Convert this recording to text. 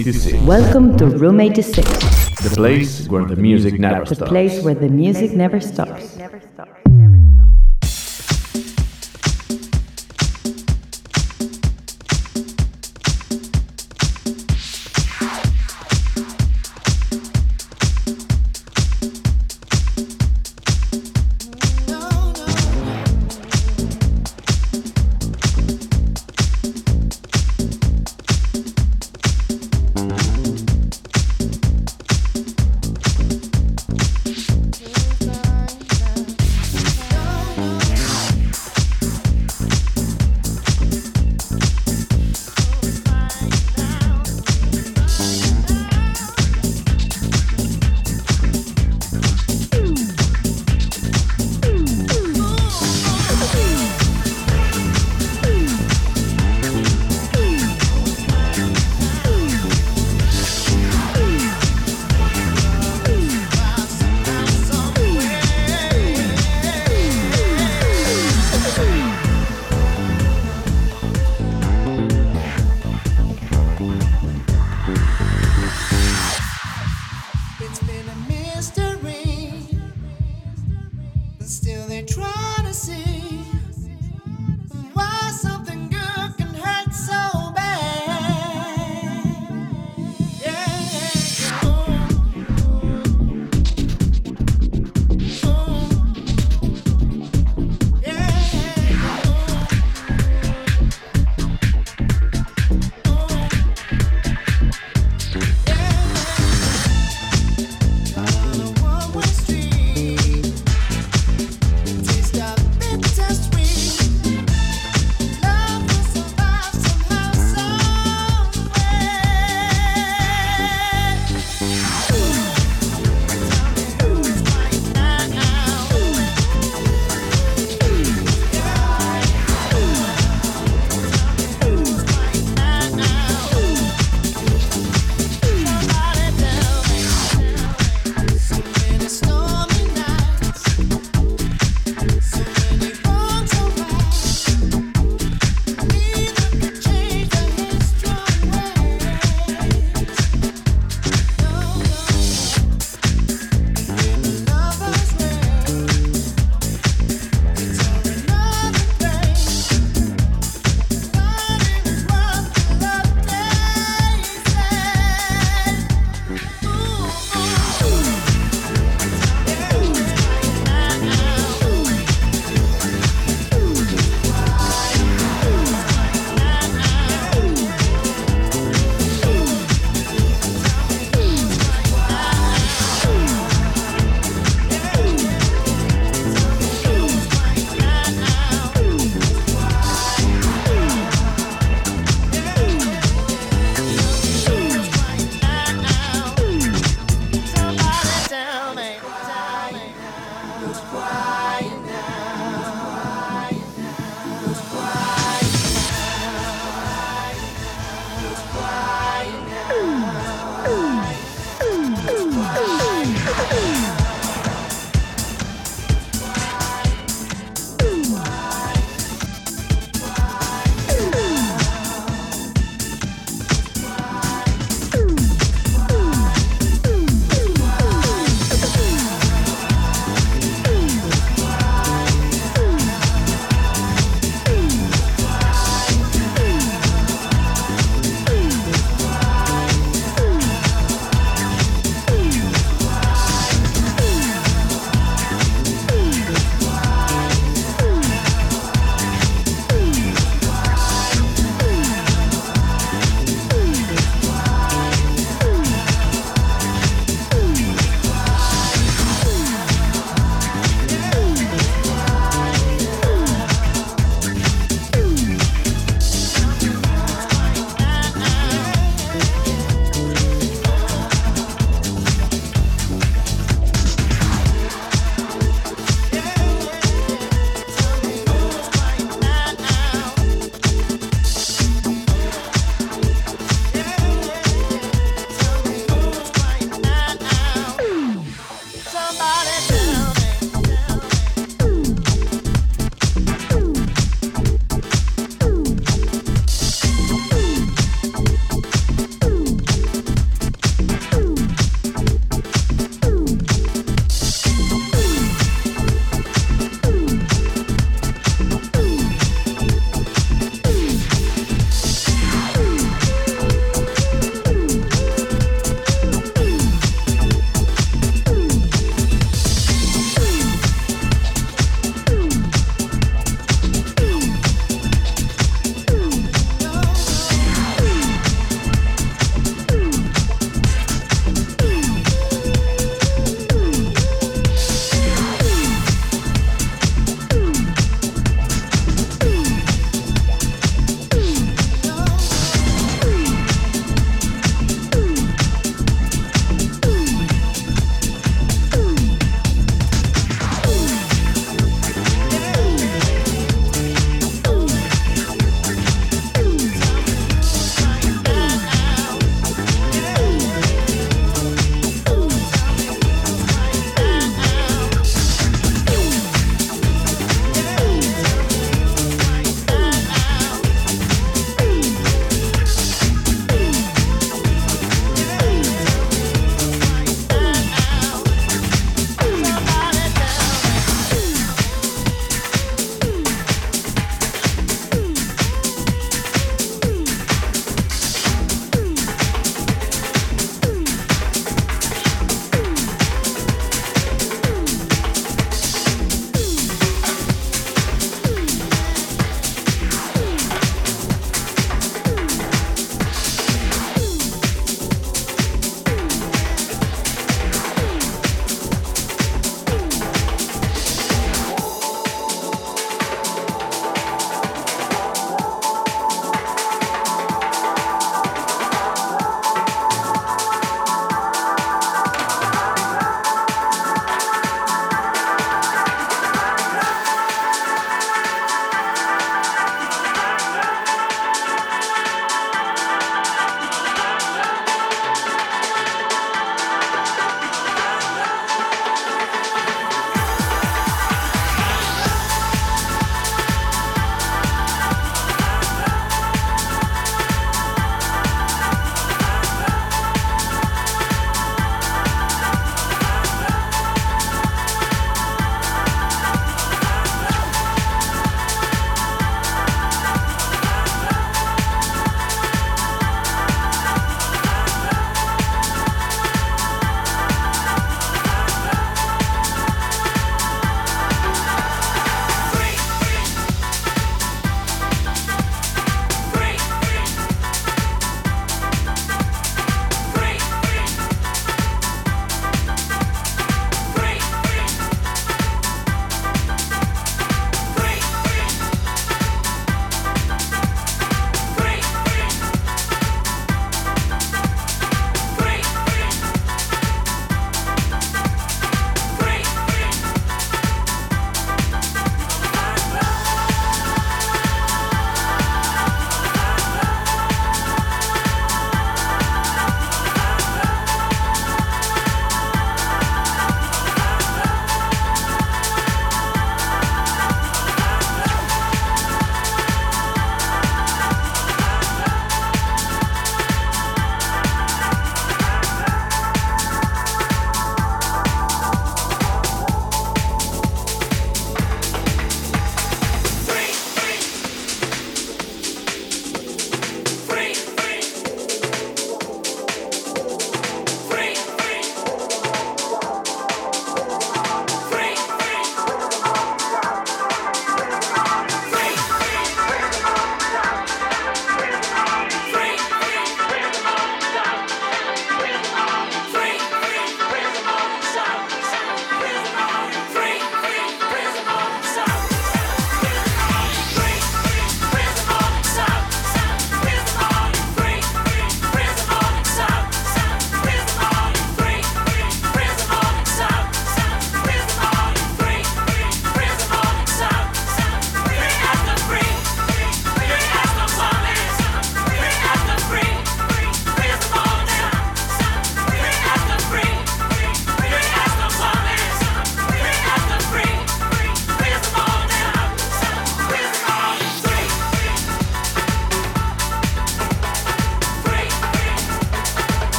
Welcome to Room 86, Welcome to Room 86, the place where the music never stops. the place where the music never stops. Quatro, quatro.